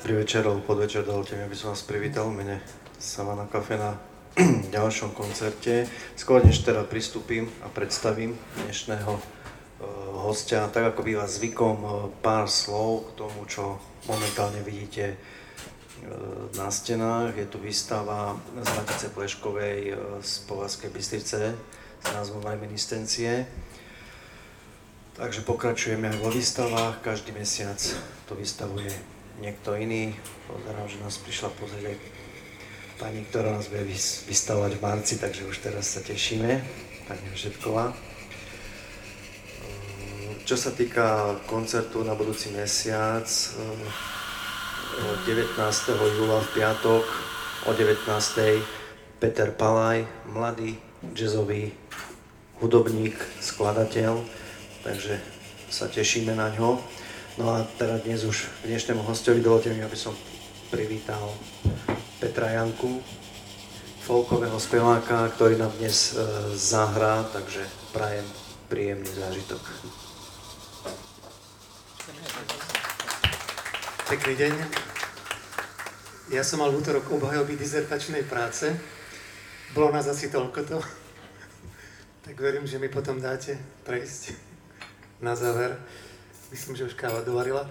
Dobrý večer alebo podvečer, dovolte mi, aby som vás privítal v mene Savana Cafe na ďalšom koncerte. Skôr než teda pristúpim a predstavím dnešného uh, hostia, tak ako býva zvykom, uh, pár slov k tomu, čo momentálne vidíte uh, na stenách. Je tu výstava z Matice Pleškovej z Povazkej Bystrice s názvom Reminiscencie. Takže pokračujeme aj vo výstavách, každý mesiac to vystavuje niekto iný. Pozerám, že nás prišla pozrieť aj pani, ktorá nás bude vystavovať v marci, takže už teraz sa tešíme. Pani Všetková. Čo sa týka koncertu na budúci mesiac, 19. júla v piatok o 19. Peter Palaj, mladý jazzový hudobník, skladateľ, takže sa tešíme na ňo. No a teda dnes už dnešnému hostovi dovolte mi, aby som privítal Petra Janku, folkového speváka, ktorý nám dnes e, zahrá, takže prajem príjemný zážitok. Pekný deň. Ja som mal v útorok obhajoby dizertačnej práce. Bolo nás asi toľko to. Tak verím, že mi potom dáte prejsť na záver. Myslím, že už káva dovarila.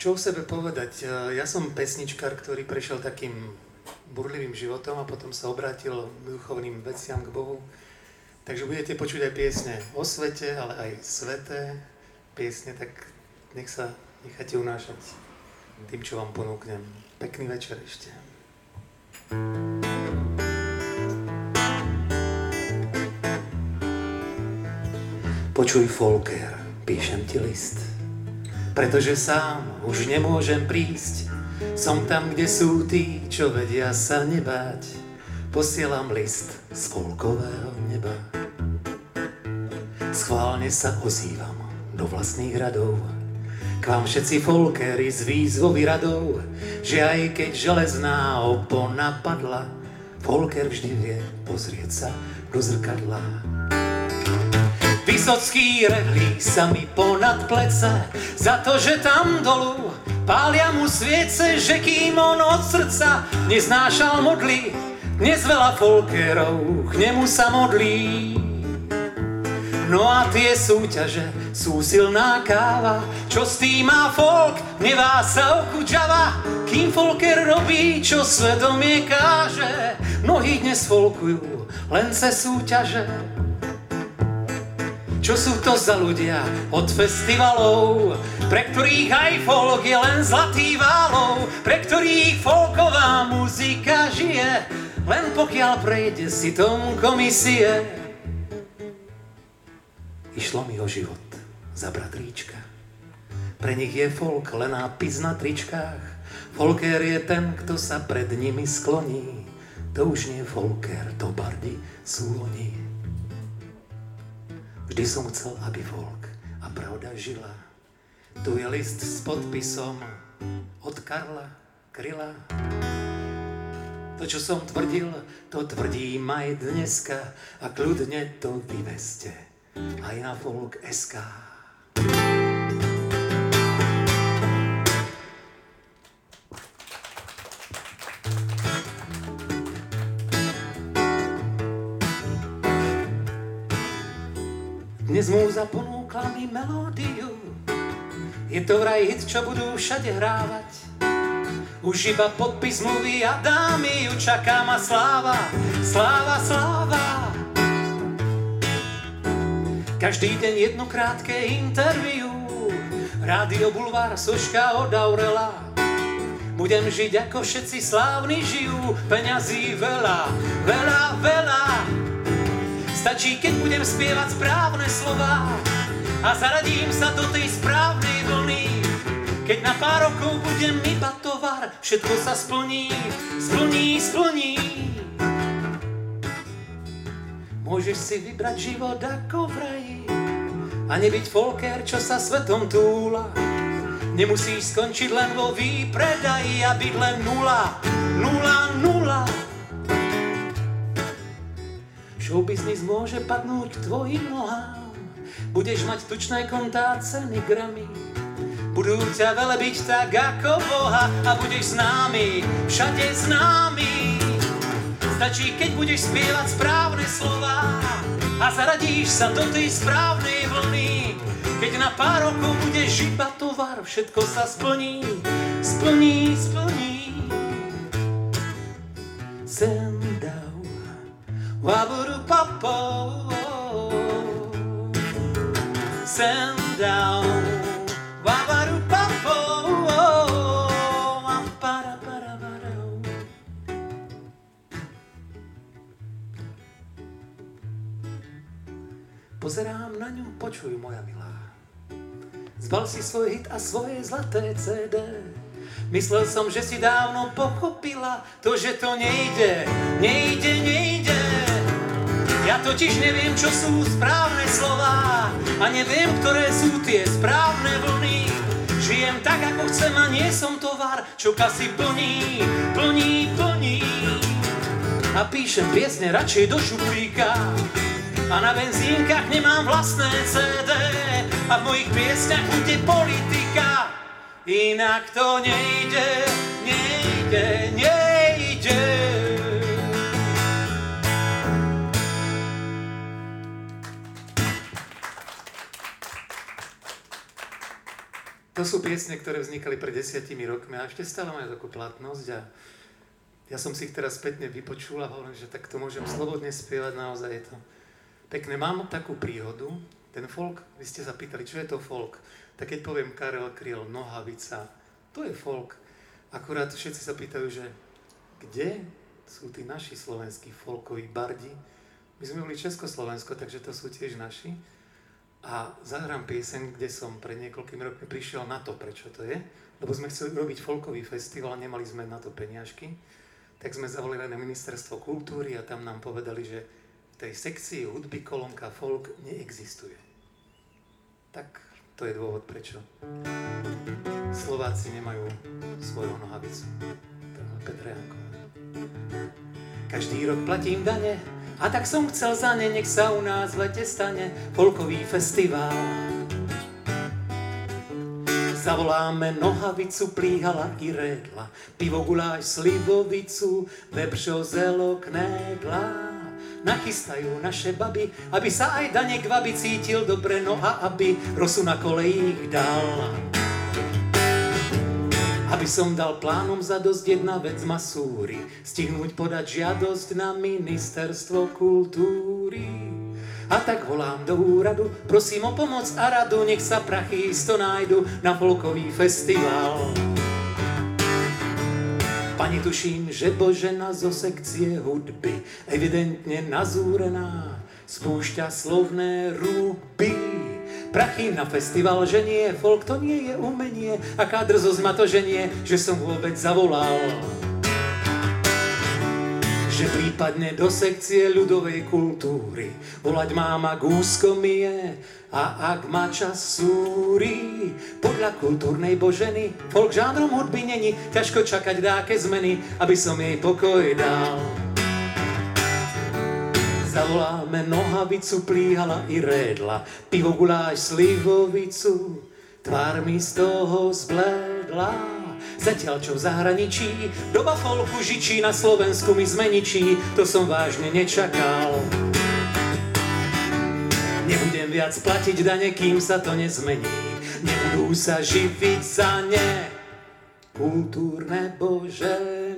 Čo o sebe povedať? E, ja som pesničkár, ktorý prešiel takým burlivým životom a potom sa obrátil k duchovným veciam, k Bohu. Takže budete počuť aj piesne o svete, ale aj sveté piesne, tak nech sa necháte unášať tým, čo vám ponúknem. Pekný večer ešte. Počuj, Folker, píšem ti list. Pretože sám už nemôžem prísť, som tam, kde sú tí, čo vedia sa nebáť. Posielam list z folkového neba. Schválne sa ozývam do vlastných radov. K vám všetci folkéry z výzvovy radov, že aj keď železná opona padla, folker vždy vie pozrieť sa do zrkadla. Vysocký rehlí sa mi ponad plece za to, že tam dolu pália mu sviece, že kým on od srdca neznášal modly, dnes veľa folkerov k nemu sa modlí. No a tie súťaže sú silná káva, čo s tým má folk, nevá sa okudžava, kým folker robí, čo svedomie káže. Mnohí dnes folkujú, len se súťaže, čo sú to za ľudia od festivalov, pre ktorých aj folk je len zlatý válov, pre ktorých folková muzika žije, len pokiaľ prejde si tom komisie. Išlo mi o život za bratríčka. Pre nich je folk len nápis na tričkách. Folker je ten, kto sa pred nimi skloní. To už nie folker, to bardi sú oni. Vždy som chcel, aby folk a pravda žila. Tu je list s podpisom od Karla Kryla. To, čo som tvrdil, to tvrdím aj dneska a kľudne to vyveste aj na folk SK. Dnes múza ponúkla mi melódiu, je to vraj hit, čo budú všade hrávať. Už iba podpis mluví a dámy ju čaká ma sláva, sláva, sláva. Každý deň jedno krátke interviu, Rádio Bulvár, Soška od Aurela. Budem žiť ako všetci slávni žijú, peňazí veľa, veľa, veľa. Stačí, keď budem spievať správne slova a zaradím sa do tej správnej vlny. Keď na pár rokov budem iba tovar, všetko sa splní, splní, splní. Môžeš si vybrať život ako v raji a nebyť folker, čo sa svetom túla. Nemusíš skončiť len vo výpredaji a byť len nula, nula, nula. Showbiznis môže padnúť k tvojim nohám. Budeš mať tučné kontá, ceny, gramy. Budú ťa velebiť tak ako Boha a budeš známy, všade známy. Stačí, keď budeš spievať správne slova a zaradíš sa do tej správnej vlny. Keď na pár rokov budeš iba tovar, všetko sa splní, splní, splní. Down, waburu papo, send down, wabaru papo. Pozerám na ňu, počuj moja milá. Zbal si svoj hit a svoje zlaté CD. Myslel som, že si dávno pochopila to, že to nejde, nejde, nejde. Ja totiž neviem, čo sú správne slova a neviem, ktoré sú tie správne vlny. Žijem tak, ako chcem a nie som tovar, čo kasy plní, plní, plní. A píšem piesne radšej do šuplíka, a na benzínkach nemám vlastné CD a v mojich piesňach bude politika. Inak to nejde, nejde, nejde. To sú piesne, ktoré vznikali pred desiatimi rokmi a ešte stále majú takú platnosť a ja som si ich teraz spätne vypočul a hovorím, že tak to môžem slobodne spievať, naozaj je to Pekne, mám takú príhodu. Ten folk, vy ste sa pýtali, čo je to folk? Tak keď poviem Karel Kryl, Nohavica, to je folk. Akurát všetci sa pýtajú, že kde sú tí naši slovenskí folkoví bardi? My sme boli Československo, takže to sú tiež naši. A zahrám piesen, kde som pred niekoľkými rokmi prišiel na to, prečo to je. Lebo sme chceli robiť folkový festival a nemali sme na to peniažky. Tak sme zavolili na ministerstvo kultúry a tam nám povedali, že tej sekcii hudby kolónka folk neexistuje. Tak to je dôvod, prečo Slováci nemajú svoju nohavicu. Petra Janková. Každý rok platím dane a tak som chcel za ne, nech sa u nás v lete stane folkový festival. Zavoláme nohavicu, plíhala i rédla, pivo, guláš, slivovicu, vepřo, zelo, knedla nachystajú naše baby, aby sa aj Danek vaby cítil dobre, no a aby rosu na kolejích dal. Aby som dal plánom za dosť jedna vec masúry, stihnúť podať žiadosť na ministerstvo kultúry. A tak volám do úradu, prosím o pomoc a radu, nech sa prachy isto nájdu na folkový festival. Pani tuším, že Božena zo sekcie hudby, evidentne nazúrená, spúšťa slovné ruby. Prachy na festival, že nie, folk to nie je umenie, aká drzosť ma to ženie, že som vôbec zavolal. Že prípadne do sekcie ľudovej kultúry volať máma gúsko mi je, a ak má čas súri, podľa kultúrnej boženy, folk žánrom hudby není, ťažko čakať dáke zmeny, aby som jej pokoj dal. Zavoláme nohavicu, plíhala i rédla, pivo, guláš, slivovicu, tvár mi z toho zbledla. Zatiaľ čo v zahraničí, doba folku žičí, na Slovensku mi zmeničí, to som vážne nečakal. Nebudem viac platiť dane, kým sa to nezmení. Nebudú sa živiť za ne kultúrne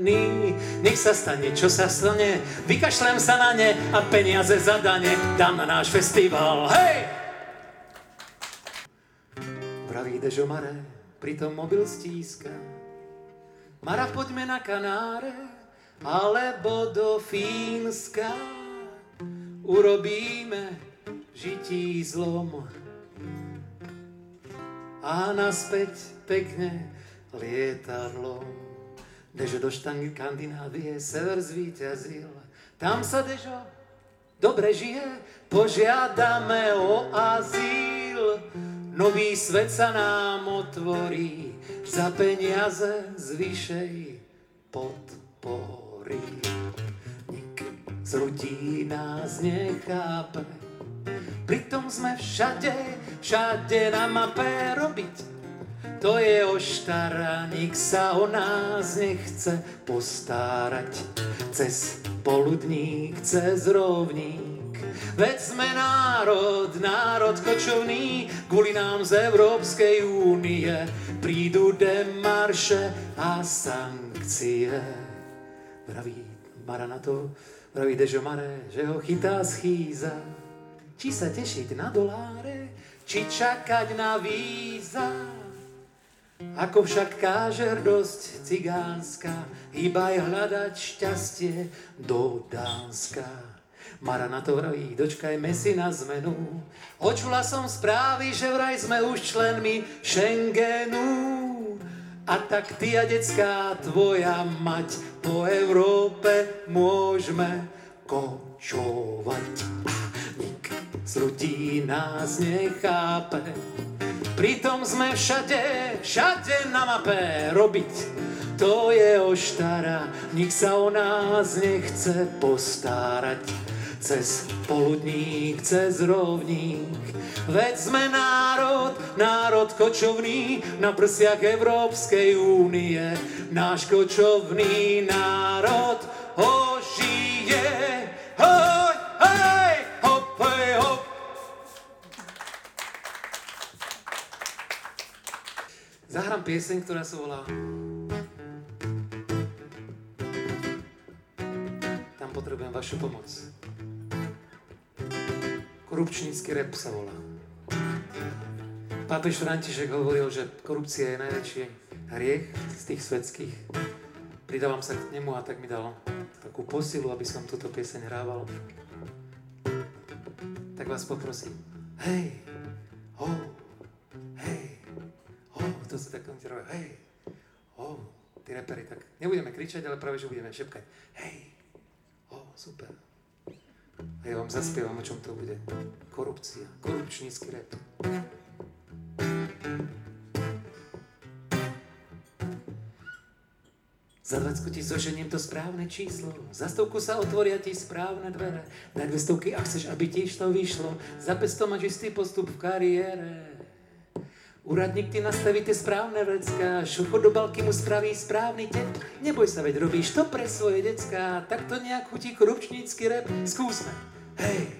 boženy. Nech sa stane, čo sa stane, vykašlem sa na ne a peniaze za dane dám na náš festival. Hej! Praví Dežo Mare, pritom mobil stíska. Mara, poďme na Kanáre, alebo do Fínska. Urobíme žití zlom. A naspäť pekne lietadlom. Dežo do Škandinávie sever zvíťazil. Tam sa Dežo dobre žije, požiadame o azyl. Nový svet sa nám otvorí za peniaze z vyšej podpory. Nik z nás nechápe, Pritom sme všade, všade na mape robiť. To je oštara, nik sa o nás nechce postarať. Cez poludník, cez rovník, veď sme národ, národ kočovný, kvôli nám z Európskej únie prídu demarše a sankcie. Vraví Maranatov, vraví Dežo Mare, že ho chytá schýza. Či sa tešiť na doláre, či čakať na víza. Ako však káže hrdosť cigánska, hýbaj hľadať šťastie do Dánska. Mara na to vraví, dočkajme si na zmenu. Očula som správy, že vraj sme už členmi Schengenu. A tak ty a decká tvoja mať po Európe môžeme kočovať. Nik z ľudí nás nechápe, Pritom sme všade, všade na mape robiť. To je oštara, nik sa o nás nechce postarať. Cez poludník, cez rovník, veď sme národ, národ kočovný, na prsiach Európskej únie. Náš kočovný národ ožije. Zahrám pieseň, ktorá sa volá Tam potrebujem vašu pomoc. Korupčnícky rep sa volá. Pápež František hovoril, že korupcia je najväčší hriech z tých svetských. Pridávam sa k nemu a tak mi dal takú posilu, aby som túto pieseň hrával. Tak vás poprosím. Hej, ho, hej, to sa tak robia, hej, oh, tí repery, tak nebudeme kričať, ale práve, že budeme šepkať, hej, oh, super. A ja vám zaspievam, o čom to bude. Korupcia, korupčnícky rap. Za 20 ti zoženiem to správne číslo, za stovku sa otvoria ti správne dvere, na dve stovky, ak chceš, aby ti to vyšlo, za 500 máš istý postup v kariére. Úradník ti nastaví tie správne vrecká, šucho do balky mu spraví správny tep. Neboj sa, veď robíš to pre svoje decká, tak to nejak chutí korupčnícky rep. Skúsme. Hej,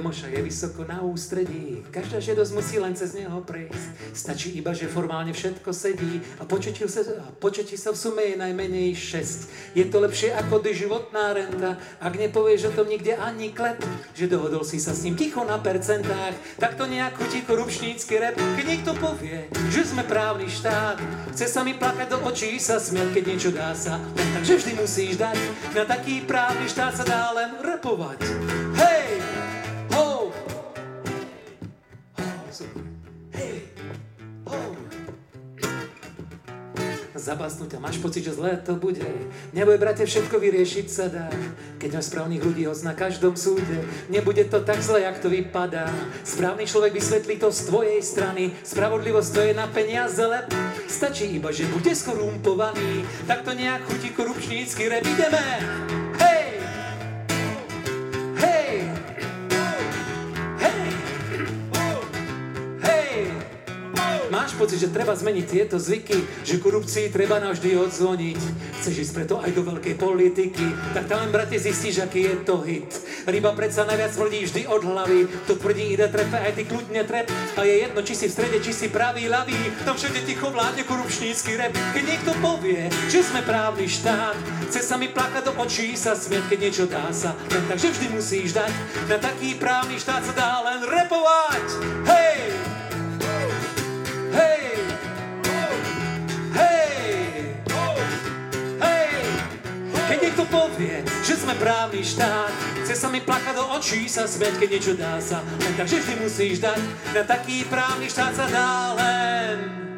Kamoša, je vysoko na ústredí, každá žiadosť musí len cez neho prejsť. Stačí iba, že formálne všetko sedí a početí sa, početí sa v sume je najmenej 6. Je to lepšie ako životná renta, ak nepovieš o tom nikde ani klep, že dohodol si sa s ním ticho na percentách, tak to nejak chutí korupčnícky rep. Keď niekto povie, že sme právny štát, chce sa mi plakať do očí sa smiať, keď niečo dá sa, takže vždy musíš dať, na taký právny štát sa dá len repovať. Hej! Zabasnúť a máš pocit, že zlé to bude. Neboj, brate, všetko vyriešiť sa dá. Keď máš správnych ľudí hoc na každom súde, nebude to tak zle, jak to vypadá. Správny človek vysvetlí to z tvojej strany, spravodlivosť to je na peniaze lep. Stačí iba, že bude skorumpovaný, tak to nejak chutí korupčnícky rep. Ideme! Pocit, že treba zmeniť tieto zvyky, že korupcii treba navždy odzvoniť. Chceš ísť preto aj do veľkej politiky, tak tam len, brate, zistíš, aký je to hit. Ryba predsa najviac smrdí vždy od hlavy, to tvrdí ide trepe, aj ty kľudne trep. A je jedno, či si v strede, či si pravý, ľavý, tam všade ticho vládne korupčnícky rep. Keď niekto povie, že sme právny štát, chce sa mi plakať do očí sa smieť, keď niečo dá sa, takže vždy musíš dať. Na taký právny štát sa dá len repovať. Hej! Niekto povie, že sme právny štát, chce sa mi plakať do očí sa smieť, keď niečo dá sa, len takže vždy musíš dať, na taký právny štát sa dá len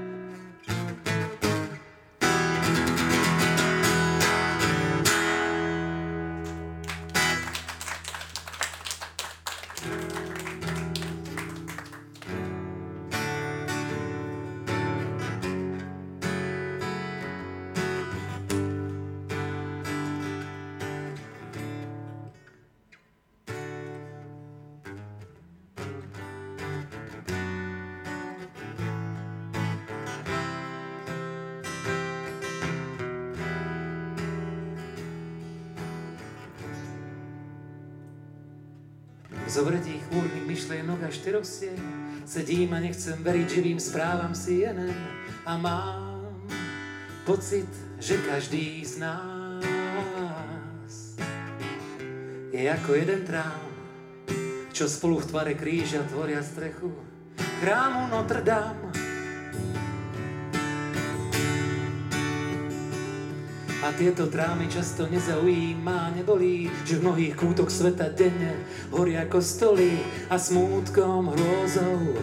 v zovretí chmúrnych myšlienok až terostie. Sedím a nechcem veriť živým správam si jenen. A mám pocit, že každý z nás je ako jeden trám, čo spolu v tvare kríža tvoria strechu. Chrámu Notre Dame. A tieto drámy často nezaujíma, nebolí, že v mnohých kútoch sveta denne horia kostoly a smútkom hrôzou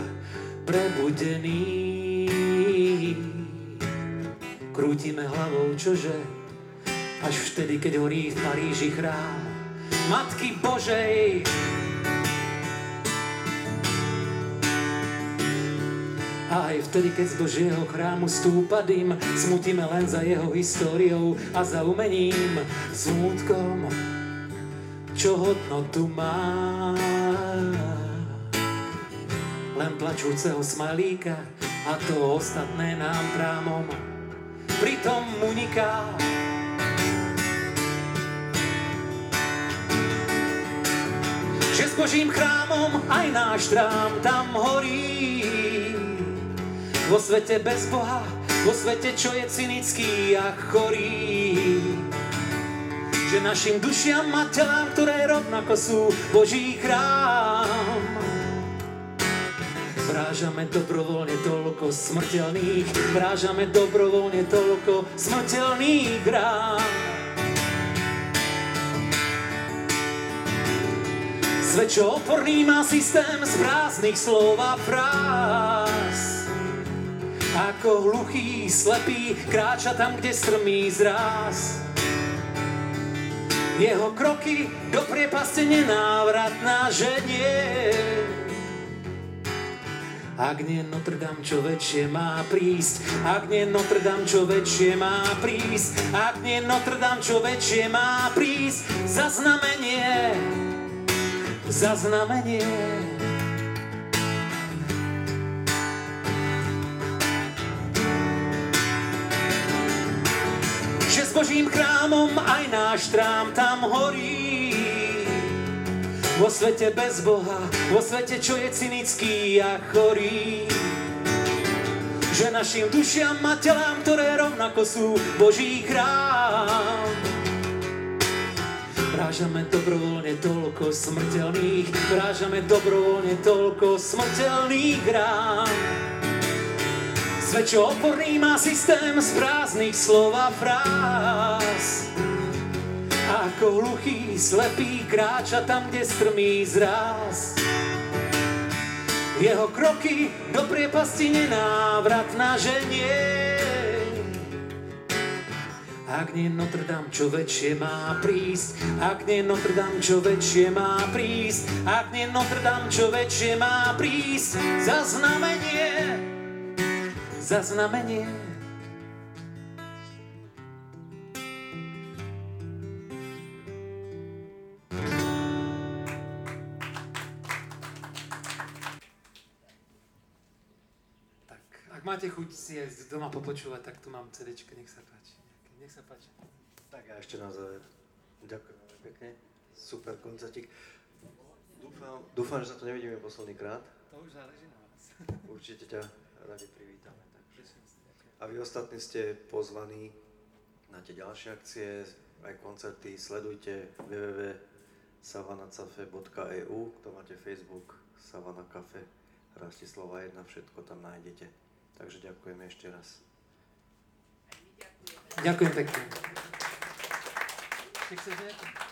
prebudený. Krútime hlavou, čože, až vtedy, keď horí v Paríži chrám Matky Božej, A aj vtedy, keď z Božieho chrámu stúpa dym, smutíme len za jeho históriou a za umením, smutkom, čo hodnotu má. Len plačúceho smalíka a to ostatné nám trámom pritom uniká. Že s Božím chrámom aj náš trám tam horí. Vo svete bez Boha, vo svete, čo je cynický a chorý. Že našim dušiam a telám, ktoré rovnako sú Boží chrám. Vrážame dobrovoľne toľko smrteľných, vrážame dobrovoľne toľko smrteľných rán. Svet, čo oporný má systém z prázdnych slov a fráz. Ako hluchý, slepý, kráča tam, kde strmý zráz. Jeho kroky do priepaste nenávratná ženie. Ak nie Notre Dame, čo väčšie má prísť, ak nie Notre Dame, čo väčšie má prísť, ak nie Notre Dame, čo väčšie má prísť, za znamenie, znamenie. Božím chrámom aj náš trám tam horí. Vo svete bez Boha, vo svete, čo je cynický a chorý. Že našim dušiam a telám, ktoré rovnako sú Boží chrám. Vrážame dobrovoľne toľko smrteľných, vrážame dobrovoľne toľko smrteľných rán. Svet, čo oporný má systém z prázdnych slov a fráz. Ako hluchý, slepý kráča tam, kde strmý zráz. Jeho kroky do priepasti nenávratná ženie. Ak nie Notre Dame, čo väčšie má prísť, ak nie Notre Dame, čo väčšie má prísť, ak nie Notre Dame, čo väčšie má prísť, za znamenie za znamenie. Tak, ak máte chuť si aj doma popočúvať, tak tu mám CD, nech sa páči. Nech sa páči. Tak ja ešte na záver. Ďakujem pekne. Super koncertík. Dúfam, dúfam, že sa to nevidíme posledný krát. To už záleží na vás. Určite ťa radi privítame. A vy ostatní ste pozvaní na tie ďalšie akcie, aj koncerty. Sledujte www.savanacafe.eu, kto máte Facebook, Savana Cafe, Rastislava 1, všetko tam nájdete. Takže ďakujem ešte raz. Ďakujem pekne. Nech sa